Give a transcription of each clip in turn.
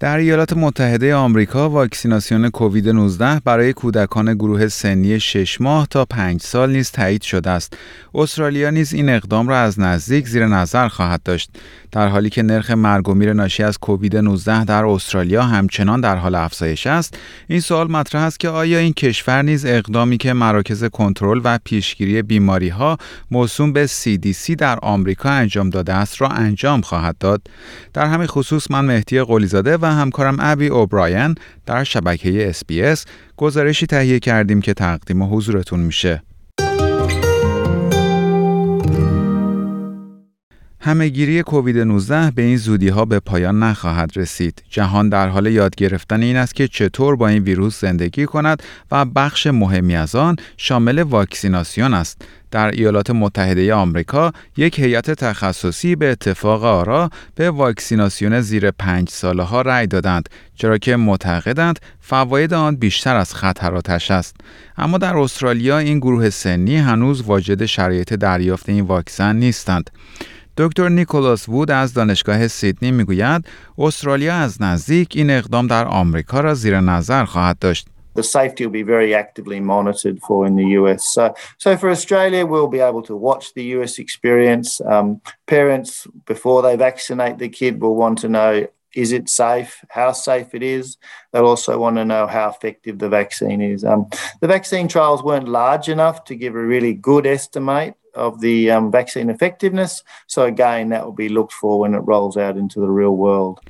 در ایالات متحده آمریکا واکسیناسیون کووید 19 برای کودکان گروه سنی 6 ماه تا 5 سال نیز تایید شده است. استرالیا نیز این اقدام را از نزدیک زیر نظر خواهد داشت. در حالی که نرخ مرگ و میر ناشی از کووید 19 در استرالیا همچنان در حال افزایش است، این سوال مطرح است که آیا این کشور نیز اقدامی که مراکز کنترل و پیشگیری بیماری ها موسوم به CDC در آمریکا انجام داده است را انجام خواهد داد؟ در همین خصوص من مهدی قلیزاده و همکارم ابی اوبراین در شبکه SBS گزارشی تهیه کردیم که تقدیم حضورتون میشه. همهگیری کووید 19 به این زودی ها به پایان نخواهد رسید. جهان در حال یاد گرفتن این است که چطور با این ویروس زندگی کند و بخش مهمی از آن شامل واکسیناسیون است. در ایالات متحده آمریکا یک هیئت تخصصی به اتفاق آرا به واکسیناسیون زیر پنج ساله ها رأی دادند چرا که معتقدند فواید آن بیشتر از خطراتش است اما در استرالیا این گروه سنی هنوز واجد شرایط دریافت این واکسن نیستند دکتر نیکولاس وود از دانشگاه سیدنی می‌گوید استرالیا از نزدیک این اقدام در آمریکا را زیر نظر خواهد داشت. The safety will be very actively monitored for in the US. So, so for Australia, we'll be able to watch the US experience. Um, parents, before they vaccinate the kid, will want to know is it safe, how safe it is. They'll also want to know how effective the vaccine is. Um, the vaccine trials weren't large enough to give a really good estimate of the um, vaccine effectiveness. So again, that will be looked for when it rolls out into the real world.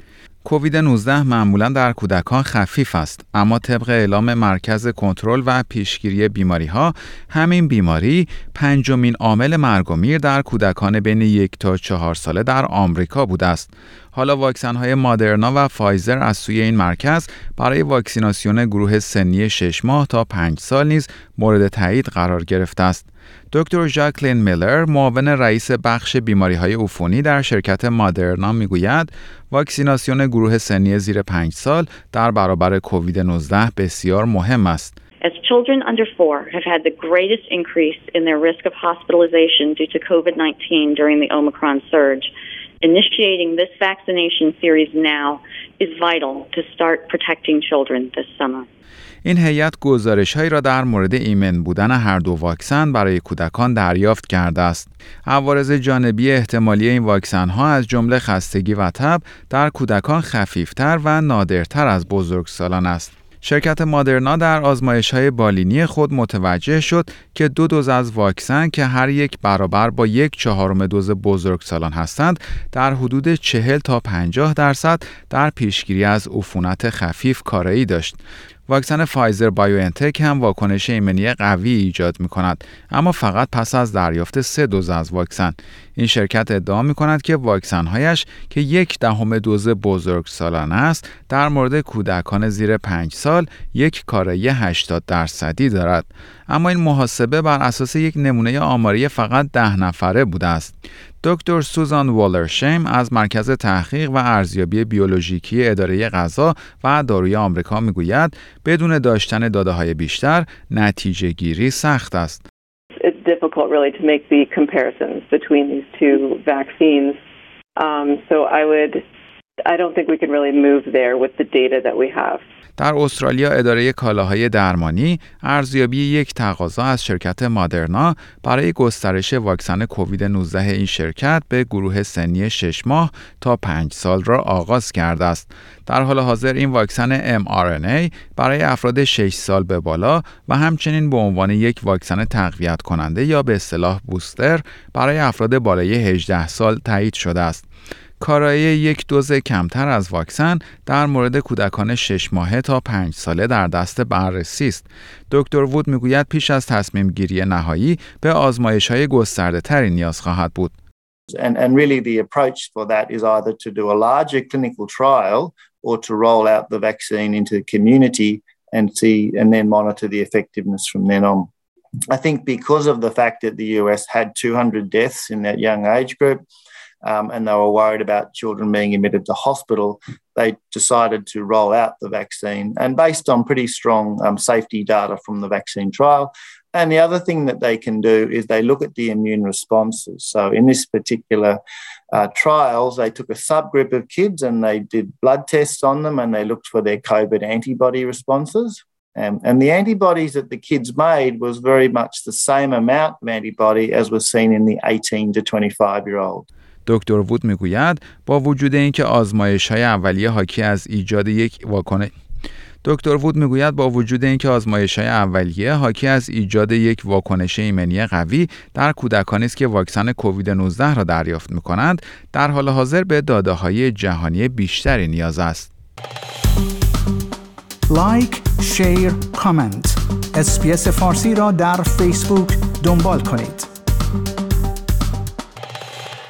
کووید 19 معمولا در کودکان خفیف است اما طبق اعلام مرکز کنترل و پیشگیری بیماری ها همین بیماری پنجمین عامل مرگ و میر در کودکان بین یک تا چهار ساله در آمریکا بوده است. حالا واکسن های مادرنا و فایزر از سوی این مرکز برای واکسیناسیون گروه سنی 6 ماه تا 5 سال نیز مورد تایید قرار گرفته است. دکتر ژاکلین میلر معاون رئیس بخش بیماری های عفونی در شرکت مادرنا می‌گوید واکسیناسیون گروه سنی زیر 5 سال در برابر کووید 19 بسیار مهم است. As children under four have had the greatest increase in their risk of hospitalization due to COVID 19 during the Omicron surge, initiating this vaccination series now is vital to start protecting children this summer. این هیئت گزارش را در مورد ایمن بودن هر دو واکسن برای کودکان دریافت کرده است. عوارض جانبی احتمالی این واکسن ها از جمله خستگی و تب در کودکان خفیفتر و نادرتر از بزرگسالان است. شرکت مادرنا در آزمایش های بالینی خود متوجه شد که دو دوز از واکسن که هر یک برابر با یک چهارم دوز بزرگسالان هستند در حدود 40 تا 50 درصد در پیشگیری از عفونت خفیف کارایی داشت. واکسن فایزر بایوانتک هم واکنش ایمنی قوی ایجاد می کند اما فقط پس از دریافت سه دوز از واکسن. این شرکت ادعا می کند که واکسن هایش که یک دهم دوز بزرگ سالانه است در مورد کودکان زیر پنج سال یک کارایی 80 درصدی دارد. اما این محاسبه بر اساس یک نمونه آماری فقط ده نفره بوده است. دکتر سوزان والرشیم از مرکز تحقیق و ارزیابی بیولوژیکی اداره غذا و داروی آمریکا می‌گوید بدون داشتن داده های بیشتر نتیجه گیری سخت است. It's I don't think we can really move there with the data that we have. در استرالیا اداره کالاهای درمانی ارزیابی یک تقاضا از شرکت مادرنا برای گسترش واکسن کووید 19 این شرکت به گروه سنی 6 ماه تا 5 سال را آغاز کرده است. در حال حاضر این واکسن mRNA برای افراد 6 سال به بالا و همچنین به عنوان یک واکسن تقویت کننده یا به اصطلاح بوستر برای افراد بالای 18 سال تایید شده است. کارایی یک دوز کمتر از واکسن در مورد کودکان 6 ماهه تا 5 ساله در دست بررسی است. دکتر وود می‌گوید پیش از تصمیم گیری نهایی به آزمایش های گسترده تری نیاز خواهد بود. And, and really the approach for that is either to do a larger clinical trial or to roll out the vaccine into the community and see and then monitor the effectiveness from then on. I think because of the fact that the US had 200 deaths in that young age group, um, and they were worried about children being admitted to hospital, they decided to roll out the vaccine and based on pretty strong um, safety data from the vaccine trial. And the other thing that they can do is they look at the immune responses. So in this particular uh, trials, they took a subgroup of kids and they did blood tests on them and they looked for their COVID antibody responses. Um, and the antibodies that the kids made was very much the same amount of antibody as was seen in the 18 to 25 year old. دکتر وود می‌گوید با وجود اینکه آزمایش های اولیه حاکی از ایجاد یک واکنش دکتر وود می‌گوید با وجود اینکه آزمایش های اولیه حاکی از ایجاد یک واکنش ایمنی قوی در کودکانی است که واکسن کووید 19 را دریافت می کنند در حال حاضر به داده های جهانی بیشتری نیاز است. like، share، comment. SBS فارسی را در فیسبوک دنبال کنید.